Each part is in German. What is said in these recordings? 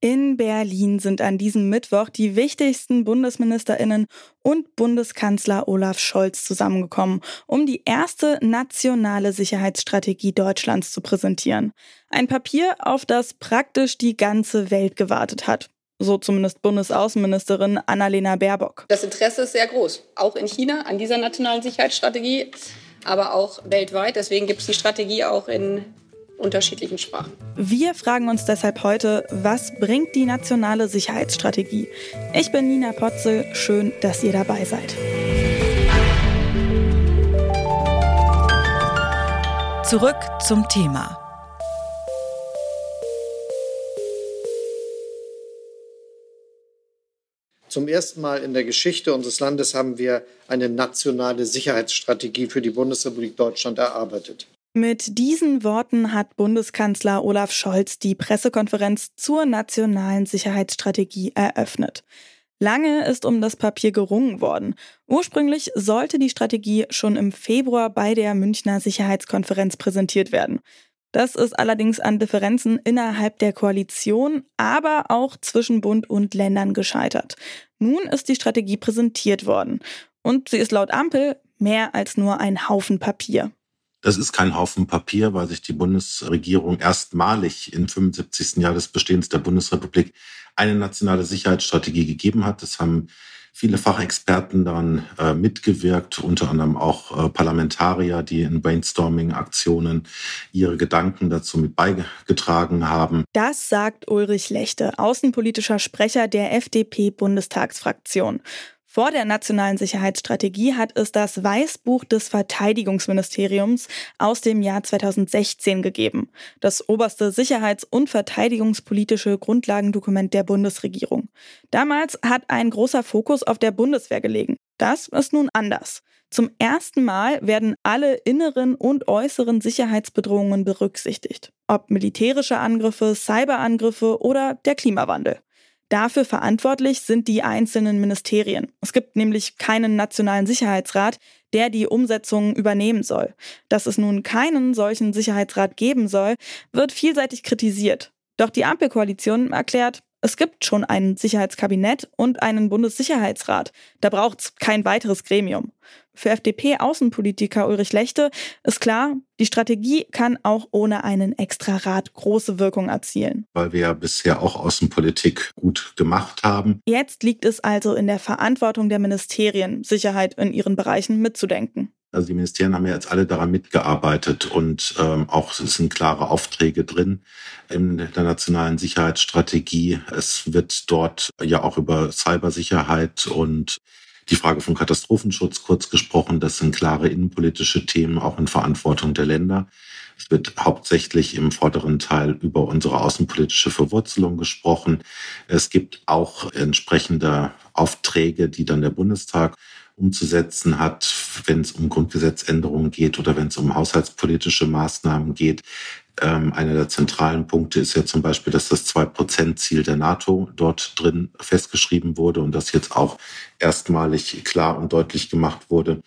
In Berlin sind an diesem Mittwoch die wichtigsten Bundesministerinnen und Bundeskanzler Olaf Scholz zusammengekommen, um die erste nationale Sicherheitsstrategie Deutschlands zu präsentieren. Ein Papier, auf das praktisch die ganze Welt gewartet hat. So zumindest Bundesaußenministerin Annalena Baerbock. Das Interesse ist sehr groß, auch in China an dieser nationalen Sicherheitsstrategie, aber auch weltweit. Deswegen gibt es die Strategie auch in unterschiedlichen Sprachen. Wir fragen uns deshalb heute, was bringt die nationale Sicherheitsstrategie? Ich bin Nina Potzel, schön, dass ihr dabei seid. Zurück zum Thema. Zum ersten Mal in der Geschichte unseres Landes haben wir eine nationale Sicherheitsstrategie für die Bundesrepublik Deutschland erarbeitet. Mit diesen Worten hat Bundeskanzler Olaf Scholz die Pressekonferenz zur nationalen Sicherheitsstrategie eröffnet. Lange ist um das Papier gerungen worden. Ursprünglich sollte die Strategie schon im Februar bei der Münchner Sicherheitskonferenz präsentiert werden. Das ist allerdings an Differenzen innerhalb der Koalition, aber auch zwischen Bund und Ländern gescheitert. Nun ist die Strategie präsentiert worden. Und sie ist laut Ampel mehr als nur ein Haufen Papier. Das ist kein Haufen Papier, weil sich die Bundesregierung erstmalig im 75. Jahr des Bestehens der Bundesrepublik eine nationale Sicherheitsstrategie gegeben hat. Das haben viele Fachexperten daran äh, mitgewirkt, unter anderem auch äh, Parlamentarier, die in Brainstorming-Aktionen ihre Gedanken dazu mit beigetragen haben. Das sagt Ulrich Lechte, außenpolitischer Sprecher der FDP-Bundestagsfraktion. Vor der nationalen Sicherheitsstrategie hat es das Weißbuch des Verteidigungsministeriums aus dem Jahr 2016 gegeben, das oberste sicherheits- und verteidigungspolitische Grundlagendokument der Bundesregierung. Damals hat ein großer Fokus auf der Bundeswehr gelegen. Das ist nun anders. Zum ersten Mal werden alle inneren und äußeren Sicherheitsbedrohungen berücksichtigt, ob militärische Angriffe, Cyberangriffe oder der Klimawandel. Dafür verantwortlich sind die einzelnen Ministerien. Es gibt nämlich keinen nationalen Sicherheitsrat, der die Umsetzung übernehmen soll. Dass es nun keinen solchen Sicherheitsrat geben soll, wird vielseitig kritisiert. Doch die Ampelkoalition erklärt, es gibt schon ein Sicherheitskabinett und einen Bundessicherheitsrat. Da braucht es kein weiteres Gremium. Für FDP-Außenpolitiker Ulrich Lechte ist klar, die Strategie kann auch ohne einen Extrarat große Wirkung erzielen. Weil wir ja bisher auch Außenpolitik gut gemacht haben. Jetzt liegt es also in der Verantwortung der Ministerien, Sicherheit in ihren Bereichen mitzudenken. Also die Ministerien haben ja jetzt alle daran mitgearbeitet und ähm, auch es sind klare Aufträge drin in der nationalen Sicherheitsstrategie. Es wird dort ja auch über Cybersicherheit und die Frage von Katastrophenschutz kurz gesprochen. Das sind klare innenpolitische Themen, auch in Verantwortung der Länder. Es wird hauptsächlich im vorderen Teil über unsere außenpolitische Verwurzelung gesprochen. Es gibt auch entsprechende Aufträge, die dann der Bundestag umzusetzen hat, wenn es um Grundgesetzänderungen geht oder wenn es um haushaltspolitische Maßnahmen geht. Ähm, einer der zentralen Punkte ist ja zum Beispiel, dass das Zwei-Prozent-Ziel der NATO dort drin festgeschrieben wurde und das jetzt auch erstmalig klar und deutlich gemacht wurde,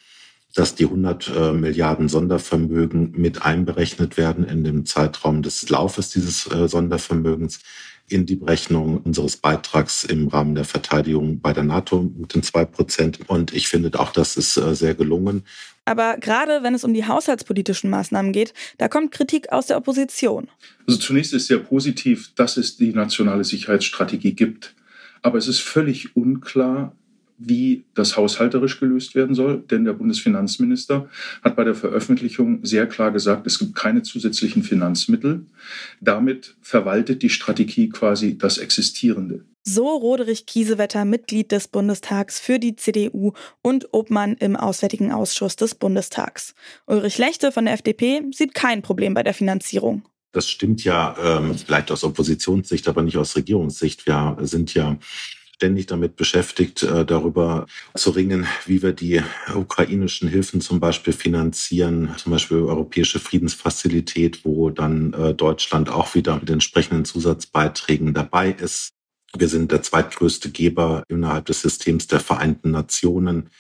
dass die 100 äh, Milliarden Sondervermögen mit einberechnet werden in dem Zeitraum des Laufes dieses äh, Sondervermögens in die Berechnung unseres Beitrags im Rahmen der Verteidigung bei der NATO mit den zwei Prozent. Und ich finde auch, das ist äh, sehr gelungen. Aber gerade wenn es um die haushaltspolitischen Maßnahmen geht, da kommt Kritik aus der Opposition. Also zunächst ist sehr positiv, dass es die nationale Sicherheitsstrategie gibt. Aber es ist völlig unklar, wie das haushalterisch gelöst werden soll. Denn der Bundesfinanzminister hat bei der Veröffentlichung sehr klar gesagt, es gibt keine zusätzlichen Finanzmittel. Damit verwaltet die Strategie quasi das Existierende. So Roderich Kiesewetter, Mitglied des Bundestags für die CDU und Obmann im Auswärtigen Ausschuss des Bundestags. Ulrich Lechte von der FDP sieht kein Problem bei der Finanzierung. Das stimmt ja ähm, vielleicht aus Oppositionssicht, aber nicht aus Regierungssicht. Wir sind ja ständig damit beschäftigt, äh, darüber zu ringen, wie wir die ukrainischen Hilfen zum Beispiel finanzieren, zum Beispiel Europäische Friedensfazilität, wo dann äh, Deutschland auch wieder mit entsprechenden Zusatzbeiträgen dabei ist. Wir sind der zweitgrößte Geber innerhalb des Systems der Vereinten Nationen.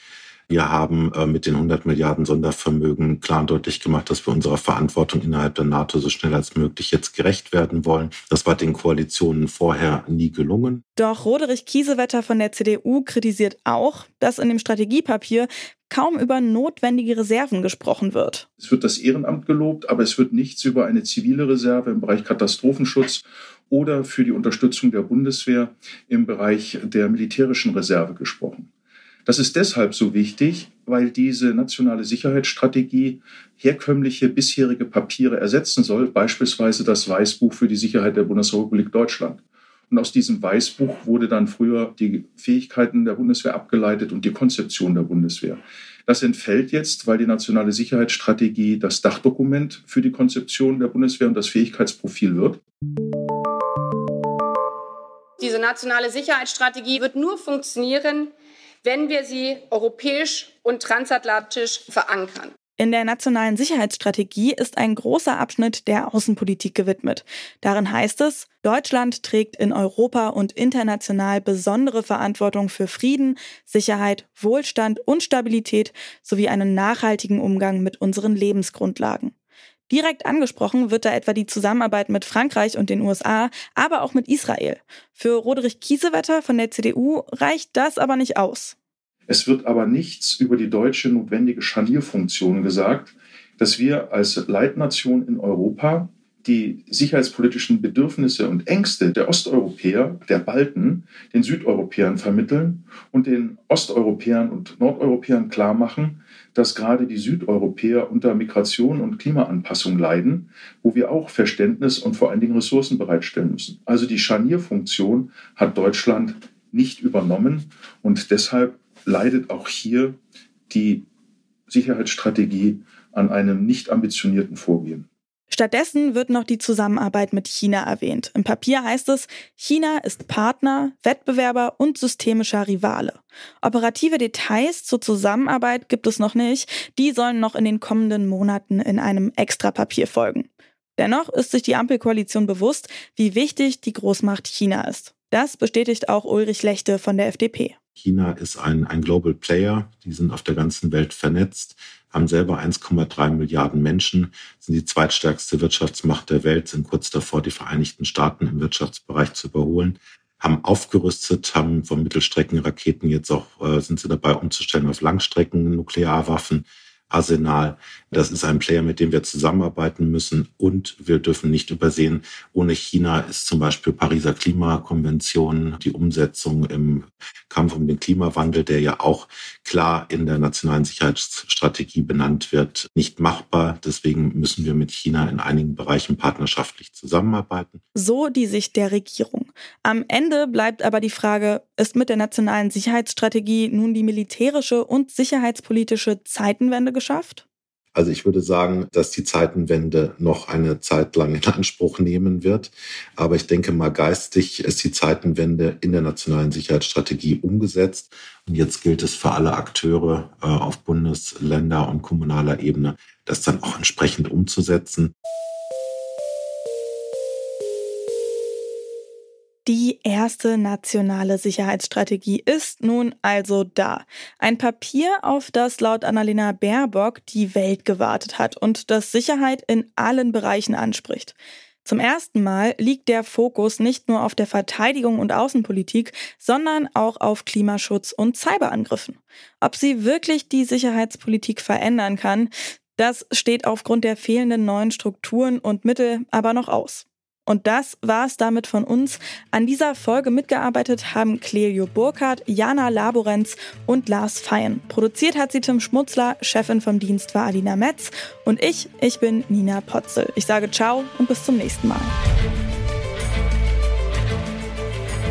Wir haben äh, mit den 100 Milliarden Sondervermögen klar und deutlich gemacht, dass wir unserer Verantwortung innerhalb der NATO so schnell als möglich jetzt gerecht werden wollen. Das war den Koalitionen vorher nie gelungen. Doch Roderich Kiesewetter von der CDU kritisiert auch, dass in dem Strategiepapier kaum über notwendige Reserven gesprochen wird. Es wird das Ehrenamt gelobt, aber es wird nichts über eine zivile Reserve im Bereich Katastrophenschutz oder für die Unterstützung der Bundeswehr im Bereich der militärischen Reserve gesprochen. Das ist deshalb so wichtig, weil diese nationale Sicherheitsstrategie herkömmliche bisherige Papiere ersetzen soll, beispielsweise das Weißbuch für die Sicherheit der Bundesrepublik Deutschland. Und aus diesem Weißbuch wurde dann früher die Fähigkeiten der Bundeswehr abgeleitet und die Konzeption der Bundeswehr. Das entfällt jetzt, weil die nationale Sicherheitsstrategie das Dachdokument für die Konzeption der Bundeswehr und das Fähigkeitsprofil wird. Diese nationale Sicherheitsstrategie wird nur funktionieren, wenn wir sie europäisch und transatlantisch verankern. In der nationalen Sicherheitsstrategie ist ein großer Abschnitt der Außenpolitik gewidmet. Darin heißt es, Deutschland trägt in Europa und international besondere Verantwortung für Frieden, Sicherheit, Wohlstand und Stabilität sowie einen nachhaltigen Umgang mit unseren Lebensgrundlagen. Direkt angesprochen wird da etwa die Zusammenarbeit mit Frankreich und den USA, aber auch mit Israel. Für Roderich Kiesewetter von der CDU reicht das aber nicht aus. Es wird aber nichts über die deutsche notwendige Scharnierfunktion gesagt, dass wir als Leitnation in Europa die sicherheitspolitischen Bedürfnisse und Ängste der Osteuropäer, der Balten, den Südeuropäern vermitteln und den Osteuropäern und Nordeuropäern klarmachen, dass gerade die Südeuropäer unter Migration und Klimaanpassung leiden, wo wir auch Verständnis und vor allen Dingen Ressourcen bereitstellen müssen. Also die Scharnierfunktion hat Deutschland nicht übernommen und deshalb leidet auch hier die Sicherheitsstrategie an einem nicht ambitionierten Vorgehen. Stattdessen wird noch die Zusammenarbeit mit China erwähnt. Im Papier heißt es, China ist Partner, Wettbewerber und systemischer Rivale. Operative Details zur Zusammenarbeit gibt es noch nicht. Die sollen noch in den kommenden Monaten in einem Extrapapier folgen. Dennoch ist sich die Ampelkoalition bewusst, wie wichtig die Großmacht China ist. Das bestätigt auch Ulrich Lechte von der FDP. China ist ein, ein Global Player, die sind auf der ganzen Welt vernetzt, haben selber 1,3 Milliarden Menschen, sind die zweitstärkste Wirtschaftsmacht der Welt, sind kurz davor, die Vereinigten Staaten im Wirtschaftsbereich zu überholen, haben aufgerüstet, haben von Mittelstreckenraketen jetzt auch, äh, sind sie dabei umzustellen auf Langstrecken Nuklearwaffen, Arsenal. Das ist ein Player, mit dem wir zusammenarbeiten müssen. Und wir dürfen nicht übersehen, ohne China ist zum Beispiel Pariser Klimakonvention, die Umsetzung im Kampf um den Klimawandel, der ja auch klar in der nationalen Sicherheitsstrategie benannt wird, nicht machbar. Deswegen müssen wir mit China in einigen Bereichen partnerschaftlich zusammenarbeiten. So die Sicht der Regierung. Am Ende bleibt aber die Frage, ist mit der nationalen Sicherheitsstrategie nun die militärische und sicherheitspolitische Zeitenwende geschafft? Also ich würde sagen, dass die Zeitenwende noch eine Zeit lang in Anspruch nehmen wird. Aber ich denke mal, geistig ist die Zeitenwende in der nationalen Sicherheitsstrategie umgesetzt. Und jetzt gilt es für alle Akteure äh, auf Bundes-, Länder- und kommunaler Ebene, das dann auch entsprechend umzusetzen. Die erste nationale Sicherheitsstrategie ist nun also da. Ein Papier, auf das laut Annalena Baerbock die Welt gewartet hat und das Sicherheit in allen Bereichen anspricht. Zum ersten Mal liegt der Fokus nicht nur auf der Verteidigung und Außenpolitik, sondern auch auf Klimaschutz und Cyberangriffen. Ob sie wirklich die Sicherheitspolitik verändern kann, das steht aufgrund der fehlenden neuen Strukturen und Mittel aber noch aus. Und das war es damit von uns. An dieser Folge mitgearbeitet haben Clelio Burkhardt, Jana Laborenz und Lars Feyen. Produziert hat sie Tim Schmutzler, Chefin vom Dienst war Alina Metz und ich, ich bin Nina Potzel. Ich sage ciao und bis zum nächsten Mal.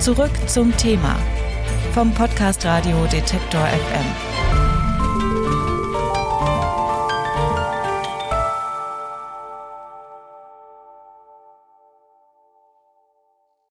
Zurück zum Thema vom Podcast Radio Detektor FM.